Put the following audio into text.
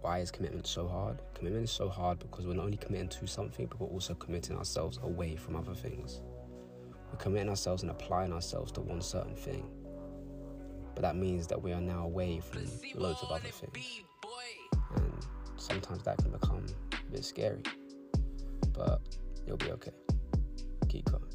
why is commitment so hard? Commitment is so hard because we're not only committing to something, but we're also committing ourselves away from other things. We're committing ourselves and applying ourselves to one certain thing. But that means that we are now away from loads of other things. And sometimes that can become a bit scary. But you'll be okay. Keep going.